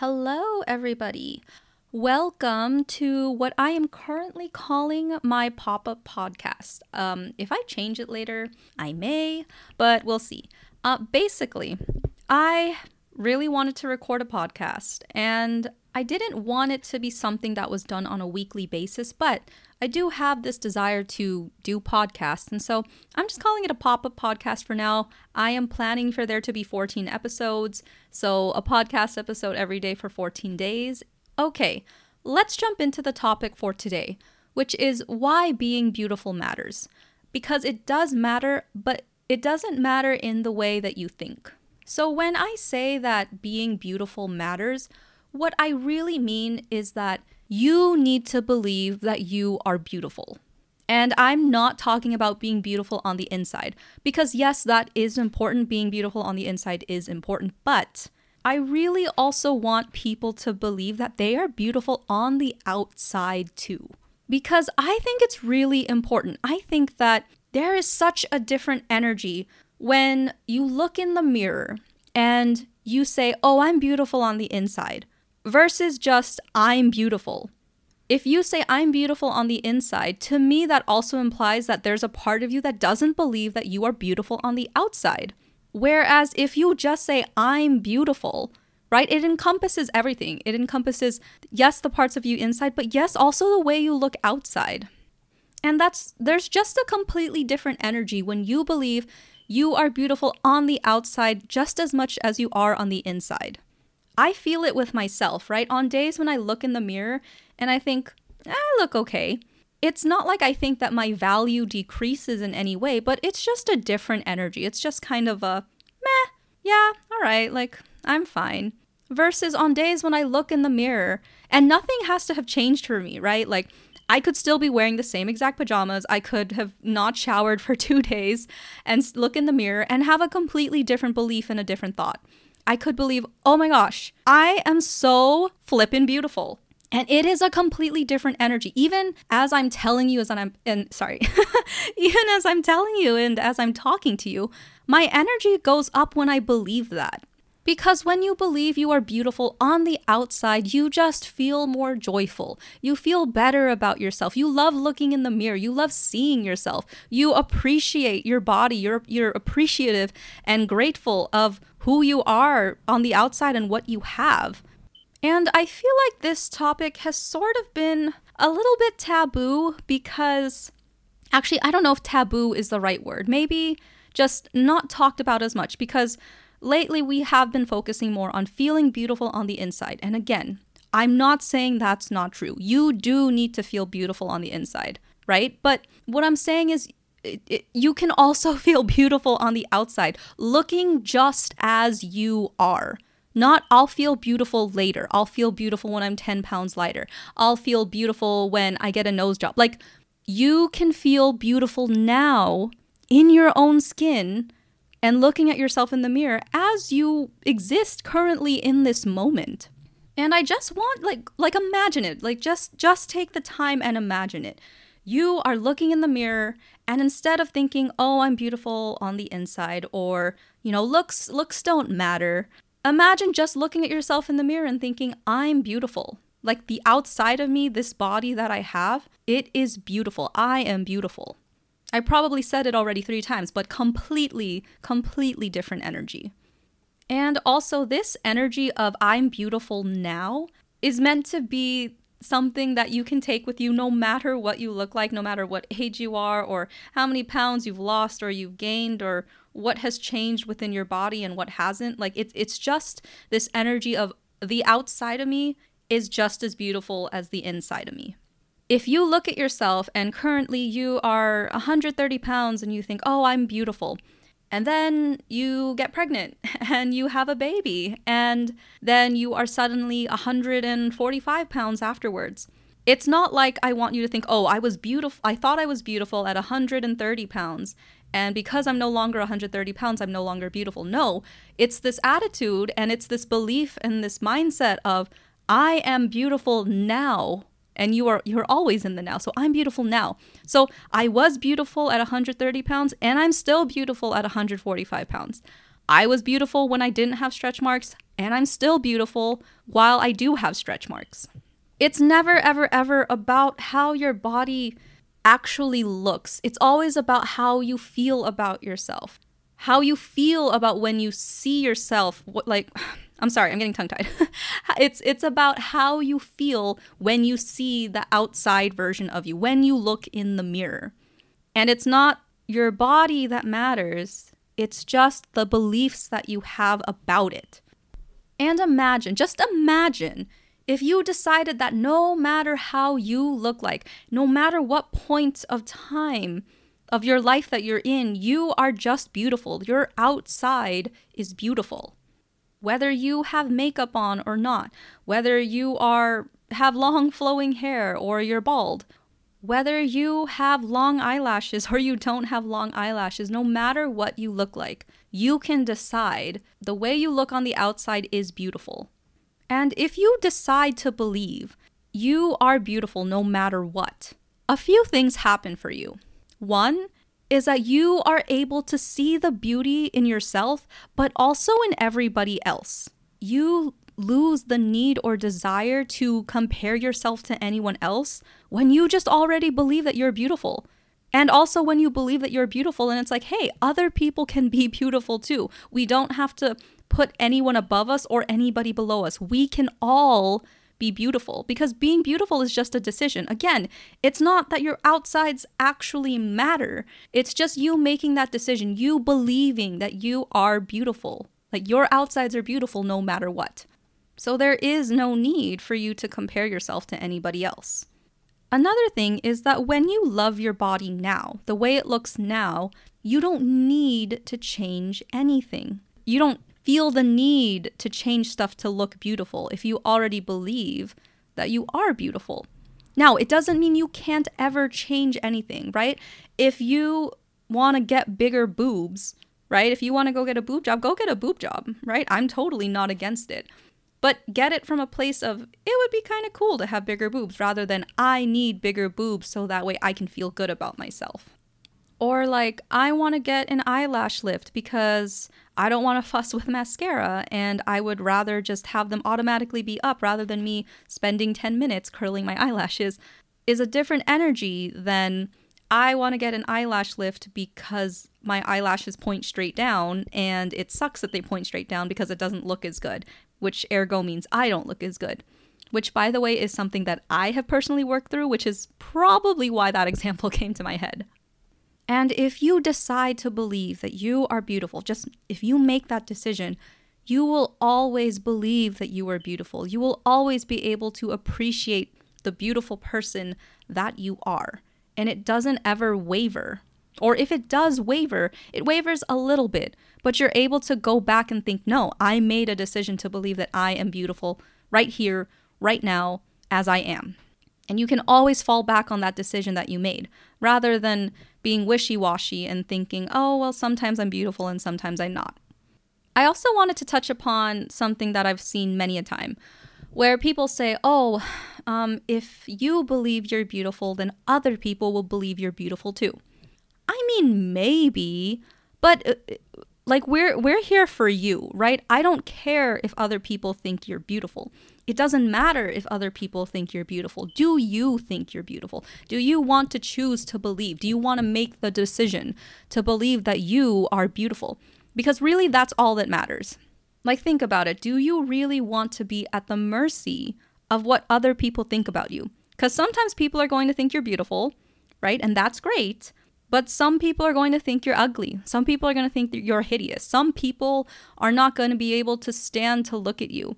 Hello, everybody. Welcome to what I am currently calling my pop up podcast. Um, if I change it later, I may, but we'll see. Uh, basically, I really wanted to record a podcast, and I didn't want it to be something that was done on a weekly basis, but I do have this desire to do podcasts, and so I'm just calling it a pop up podcast for now. I am planning for there to be 14 episodes, so a podcast episode every day for 14 days. Okay, let's jump into the topic for today, which is why being beautiful matters. Because it does matter, but it doesn't matter in the way that you think. So, when I say that being beautiful matters, what I really mean is that you need to believe that you are beautiful. And I'm not talking about being beautiful on the inside, because yes, that is important. Being beautiful on the inside is important, but I really also want people to believe that they are beautiful on the outside too. Because I think it's really important. I think that there is such a different energy when you look in the mirror and you say, Oh, I'm beautiful on the inside, versus just, I'm beautiful. If you say I'm beautiful on the inside, to me, that also implies that there's a part of you that doesn't believe that you are beautiful on the outside. Whereas if you just say I'm beautiful, right, it encompasses everything. It encompasses, yes, the parts of you inside, but yes, also the way you look outside. And that's, there's just a completely different energy when you believe you are beautiful on the outside just as much as you are on the inside. I feel it with myself, right? On days when I look in the mirror and I think, ah, I look okay. It's not like I think that my value decreases in any way, but it's just a different energy. It's just kind of a meh, yeah, all right, like I'm fine. Versus on days when I look in the mirror and nothing has to have changed for me, right? Like I could still be wearing the same exact pajamas. I could have not showered for two days and look in the mirror and have a completely different belief and a different thought. I could believe, oh my gosh, I am so flippin' beautiful. And it is a completely different energy. Even as I'm telling you, as I'm, and sorry, even as I'm telling you and as I'm talking to you, my energy goes up when I believe that. Because when you believe you are beautiful on the outside, you just feel more joyful. You feel better about yourself. You love looking in the mirror. You love seeing yourself. You appreciate your body. You're, you're appreciative and grateful of who you are on the outside and what you have. And I feel like this topic has sort of been a little bit taboo because actually, I don't know if taboo is the right word. Maybe just not talked about as much because lately we have been focusing more on feeling beautiful on the inside. And again, I'm not saying that's not true. You do need to feel beautiful on the inside, right? But what I'm saying is it, it, you can also feel beautiful on the outside, looking just as you are. Not, I'll feel beautiful later. I'll feel beautiful when I'm 10 pounds lighter. I'll feel beautiful when I get a nose job. Like, you can feel beautiful now in your own skin and looking at yourself in the mirror as you exist currently in this moment. And I just want like like imagine it. Like just just take the time and imagine it. You are looking in the mirror and instead of thinking, "Oh, I'm beautiful on the inside," or, you know, looks looks don't matter, imagine just looking at yourself in the mirror and thinking, "I'm beautiful." Like the outside of me, this body that I have, it is beautiful. I am beautiful. I probably said it already 3 times, but completely completely different energy. And also this energy of I'm beautiful now is meant to be something that you can take with you no matter what you look like, no matter what age you are, or how many pounds you've lost or you've gained, or what has changed within your body and what hasn't. Like it's it's just this energy of the outside of me is just as beautiful as the inside of me. If you look at yourself and currently you are 130 pounds and you think, oh, I'm beautiful, and then you get pregnant and you have a baby, and then you are suddenly 145 pounds afterwards. It's not like I want you to think, oh, I was beautiful. I thought I was beautiful at 130 pounds. And because I'm no longer 130 pounds, I'm no longer beautiful. No, it's this attitude and it's this belief and this mindset of, I am beautiful now and you are you're always in the now so i'm beautiful now so i was beautiful at 130 pounds and i'm still beautiful at 145 pounds I was beautiful when I didn't have stretch marks, and I'm still beautiful while I do have stretch marks. It's never, ever, ever about how your body actually looks. It's always about how you feel about yourself. How you feel about when you see yourself. What, like, I'm sorry, I'm getting tongue tied. it's it's about how you feel when you see the outside version of you, when you look in the mirror. And it's not your body that matters. It's just the beliefs that you have about it. And imagine, just imagine if you decided that no matter how you look like, no matter what point of time of your life that you're in, you are just beautiful. Your outside is beautiful. Whether you have makeup on or not, whether you are have long flowing hair or you're bald, whether you have long eyelashes or you don't have long eyelashes, no matter what you look like, you can decide the way you look on the outside is beautiful. And if you decide to believe you are beautiful no matter what, a few things happen for you. One is that you are able to see the beauty in yourself, but also in everybody else. You lose the need or desire to compare yourself to anyone else when you just already believe that you're beautiful. And also when you believe that you're beautiful, and it's like, hey, other people can be beautiful too. We don't have to put anyone above us or anybody below us. We can all be beautiful because being beautiful is just a decision. Again, it's not that your outsides actually matter, it's just you making that decision, you believing that you are beautiful. Like your outsides are beautiful no matter what. So there is no need for you to compare yourself to anybody else. Another thing is that when you love your body now, the way it looks now, you don't need to change anything. You don't feel the need to change stuff to look beautiful if you already believe that you are beautiful. Now, it doesn't mean you can't ever change anything, right? If you want to get bigger boobs, right? If you want to go get a boob job, go get a boob job, right? I'm totally not against it. But get it from a place of it would be kind of cool to have bigger boobs rather than I need bigger boobs so that way I can feel good about myself. Or like, I want to get an eyelash lift because I don't want to fuss with mascara and I would rather just have them automatically be up rather than me spending 10 minutes curling my eyelashes is a different energy than I want to get an eyelash lift because my eyelashes point straight down and it sucks that they point straight down because it doesn't look as good, which ergo means I don't look as good. Which, by the way, is something that I have personally worked through, which is probably why that example came to my head. And if you decide to believe that you are beautiful, just if you make that decision, you will always believe that you are beautiful. You will always be able to appreciate the beautiful person that you are. And it doesn't ever waver. Or if it does waver, it wavers a little bit, but you're able to go back and think, no, I made a decision to believe that I am beautiful right here, right now, as I am. And you can always fall back on that decision that you made rather than being wishy washy and thinking, oh, well, sometimes I'm beautiful and sometimes I'm not. I also wanted to touch upon something that I've seen many a time where people say, oh, um, if you believe you're beautiful, then other people will believe you're beautiful too. I mean, maybe, but uh, like we're we're here for you, right? I don't care if other people think you're beautiful. It doesn't matter if other people think you're beautiful. Do you think you're beautiful? Do you want to choose to believe? Do you want to make the decision to believe that you are beautiful? Because really, that's all that matters. Like, think about it. Do you really want to be at the mercy of what other people think about you? Because sometimes people are going to think you're beautiful, right? And that's great. But some people are going to think you're ugly. Some people are going to think you're hideous. Some people are not going to be able to stand to look at you.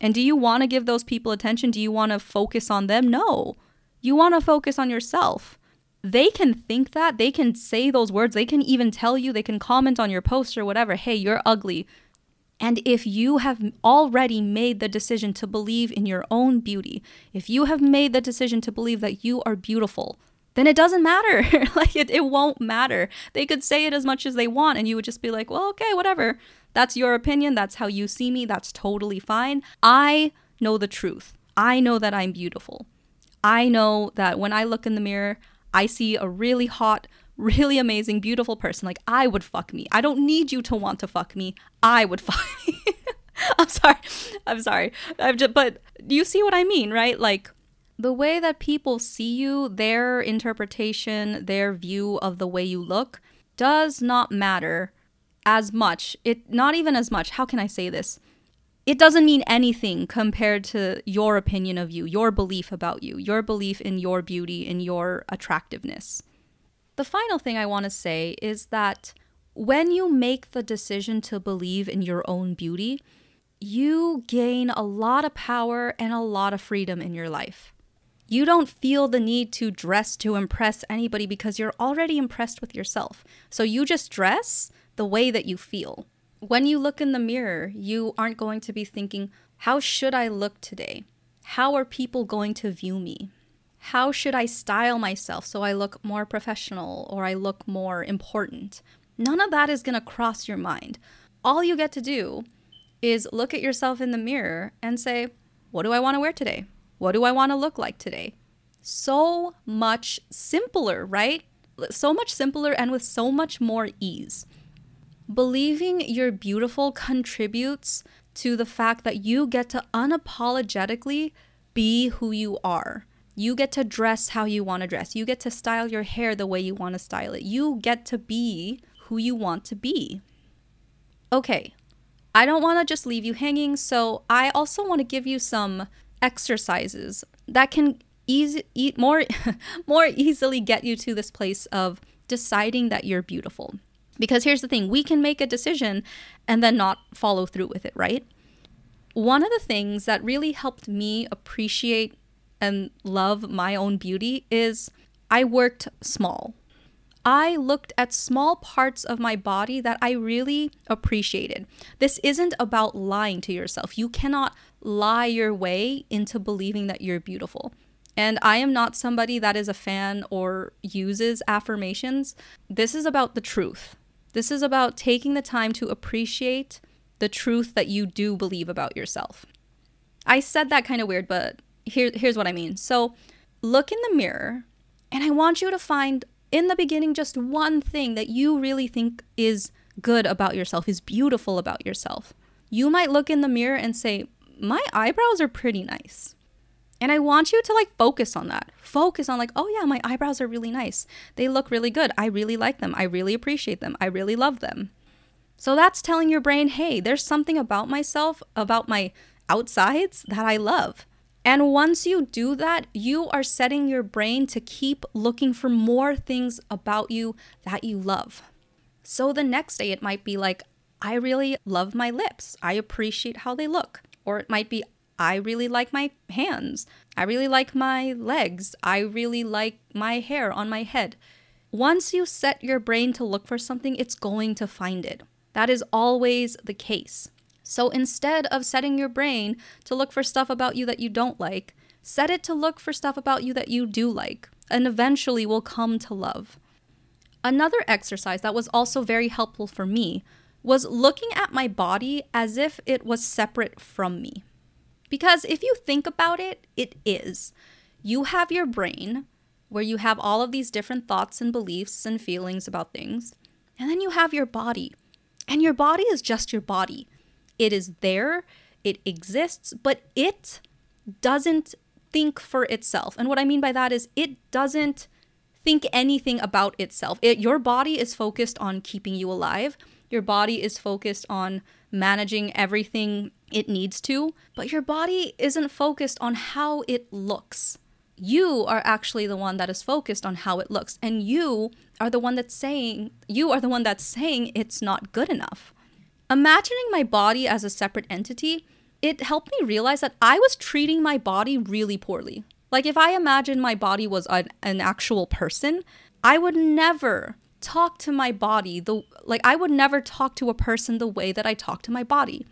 And do you want to give those people attention? Do you want to focus on them? No. You want to focus on yourself. They can think that, they can say those words, they can even tell you, they can comment on your post or whatever, hey, you're ugly. And if you have already made the decision to believe in your own beauty, if you have made the decision to believe that you are beautiful, then it doesn't matter. like it, it won't matter. They could say it as much as they want, and you would just be like, well, okay, whatever. That's your opinion. That's how you see me. That's totally fine. I know the truth. I know that I'm beautiful. I know that when I look in the mirror, I see a really hot, really amazing, beautiful person. Like, I would fuck me. I don't need you to want to fuck me. I would fuck I'm sorry. I'm sorry. I'm just, but you see what I mean, right? Like, the way that people see you, their interpretation, their view of the way you look does not matter as much. It not even as much. How can I say this? It doesn't mean anything compared to your opinion of you, your belief about you, your belief in your beauty, in your attractiveness. The final thing I want to say is that when you make the decision to believe in your own beauty, you gain a lot of power and a lot of freedom in your life. You don't feel the need to dress to impress anybody because you're already impressed with yourself. So you just dress the way that you feel. When you look in the mirror, you aren't going to be thinking, How should I look today? How are people going to view me? How should I style myself so I look more professional or I look more important? None of that is going to cross your mind. All you get to do is look at yourself in the mirror and say, What do I want to wear today? What do I want to look like today? So much simpler, right? So much simpler and with so much more ease. Believing you're beautiful contributes to the fact that you get to unapologetically be who you are. You get to dress how you want to dress. You get to style your hair the way you want to style it. You get to be who you want to be. Okay, I don't want to just leave you hanging, so I also want to give you some exercises that can easy eat more more easily get you to this place of deciding that you're beautiful. Because here's the thing, we can make a decision and then not follow through with it, right? One of the things that really helped me appreciate and love my own beauty is I worked small. I looked at small parts of my body that I really appreciated. This isn't about lying to yourself. You cannot lie your way into believing that you're beautiful. And I am not somebody that is a fan or uses affirmations. This is about the truth. This is about taking the time to appreciate the truth that you do believe about yourself. I said that kind of weird, but here, here's what I mean. So look in the mirror, and I want you to find in the beginning just one thing that you really think is good about yourself, is beautiful about yourself. You might look in the mirror and say, My eyebrows are pretty nice. And I want you to like focus on that. Focus on like, oh yeah, my eyebrows are really nice. They look really good. I really like them. I really appreciate them. I really love them. So that's telling your brain, hey, there's something about myself, about my outsides that I love. And once you do that, you are setting your brain to keep looking for more things about you that you love. So the next day, it might be like, I really love my lips. I appreciate how they look. Or it might be, I really like my hands. I really like my legs. I really like my hair on my head. Once you set your brain to look for something, it's going to find it. That is always the case. So instead of setting your brain to look for stuff about you that you don't like, set it to look for stuff about you that you do like, and eventually will come to love. Another exercise that was also very helpful for me was looking at my body as if it was separate from me. Because if you think about it, it is. You have your brain, where you have all of these different thoughts and beliefs and feelings about things, and then you have your body. And your body is just your body. It is there, it exists, but it doesn't think for itself. And what I mean by that is it doesn't think anything about itself. It, your body is focused on keeping you alive. Your body is focused on managing everything it needs to, but your body isn't focused on how it looks. You are actually the one that is focused on how it looks, and you are the one that's saying you are the one that's saying it's not good enough. Imagining my body as a separate entity, it helped me realize that I was treating my body really poorly. Like, if I imagined my body was an, an actual person, I would never talk to my body the like I would never talk to a person the way that I talk to my body.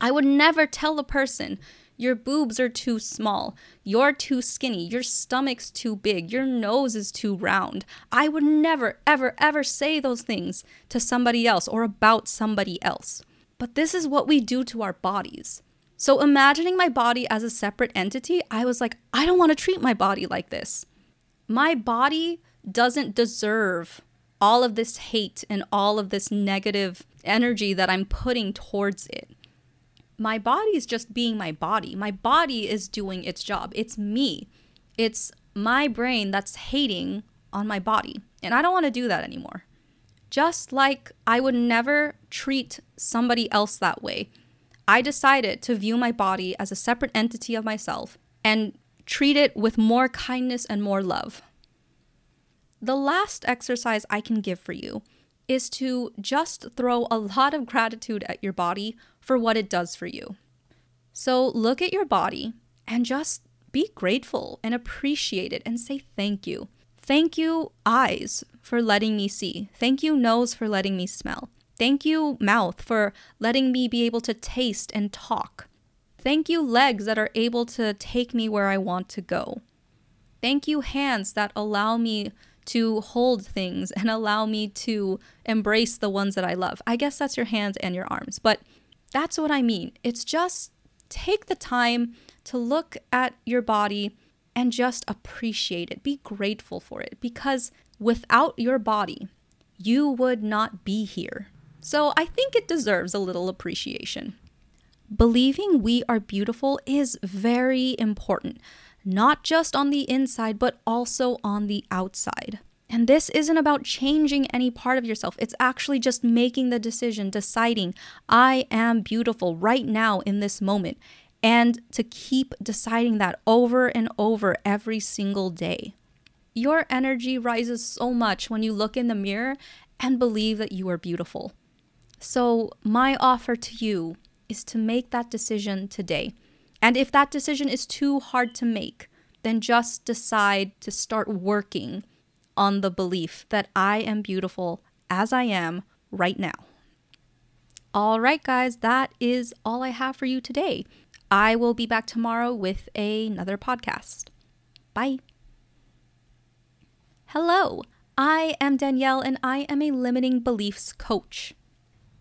I would never tell a person your boobs are too small. You're too skinny. Your stomach's too big. Your nose is too round. I would never, ever, ever say those things to somebody else or about somebody else. But this is what we do to our bodies. So, imagining my body as a separate entity, I was like, I don't want to treat my body like this. My body doesn't deserve all of this hate and all of this negative energy that I'm putting towards it. My body is just being my body. My body is doing its job. It's me. It's my brain that's hating on my body. And I don't want to do that anymore. Just like I would never treat somebody else that way, I decided to view my body as a separate entity of myself and treat it with more kindness and more love. The last exercise I can give for you is to just throw a lot of gratitude at your body for what it does for you. So look at your body and just be grateful and appreciate it and say thank you. Thank you, eyes, for letting me see. Thank you, nose, for letting me smell. Thank you, mouth, for letting me be able to taste and talk. Thank you, legs, that are able to take me where I want to go. Thank you, hands, that allow me to hold things and allow me to embrace the ones that I love. I guess that's your hands and your arms, but that's what I mean. It's just take the time to look at your body and just appreciate it. Be grateful for it because without your body, you would not be here. So I think it deserves a little appreciation. Believing we are beautiful is very important not just on the inside, but also on the outside. And this isn't about changing any part of yourself. It's actually just making the decision, deciding, I am beautiful right now in this moment. And to keep deciding that over and over every single day. Your energy rises so much when you look in the mirror and believe that you are beautiful. So, my offer to you is to make that decision today. And if that decision is too hard to make, then just decide to start working on the belief that I am beautiful as I am right now. All right, guys, that is all I have for you today. I will be back tomorrow with another podcast. Bye. Hello, I am Danielle and I am a limiting beliefs coach.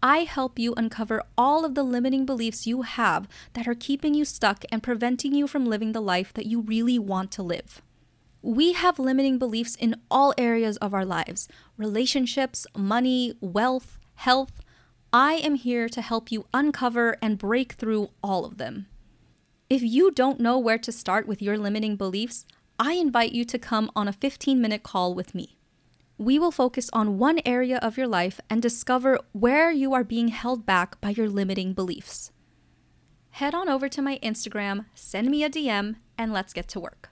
I help you uncover all of the limiting beliefs you have that are keeping you stuck and preventing you from living the life that you really want to live. We have limiting beliefs in all areas of our lives relationships, money, wealth, health. I am here to help you uncover and break through all of them. If you don't know where to start with your limiting beliefs, I invite you to come on a 15 minute call with me we will focus on one area of your life and discover where you are being held back by your limiting beliefs. Head on over to my Instagram, send me a DM, and let's get to work.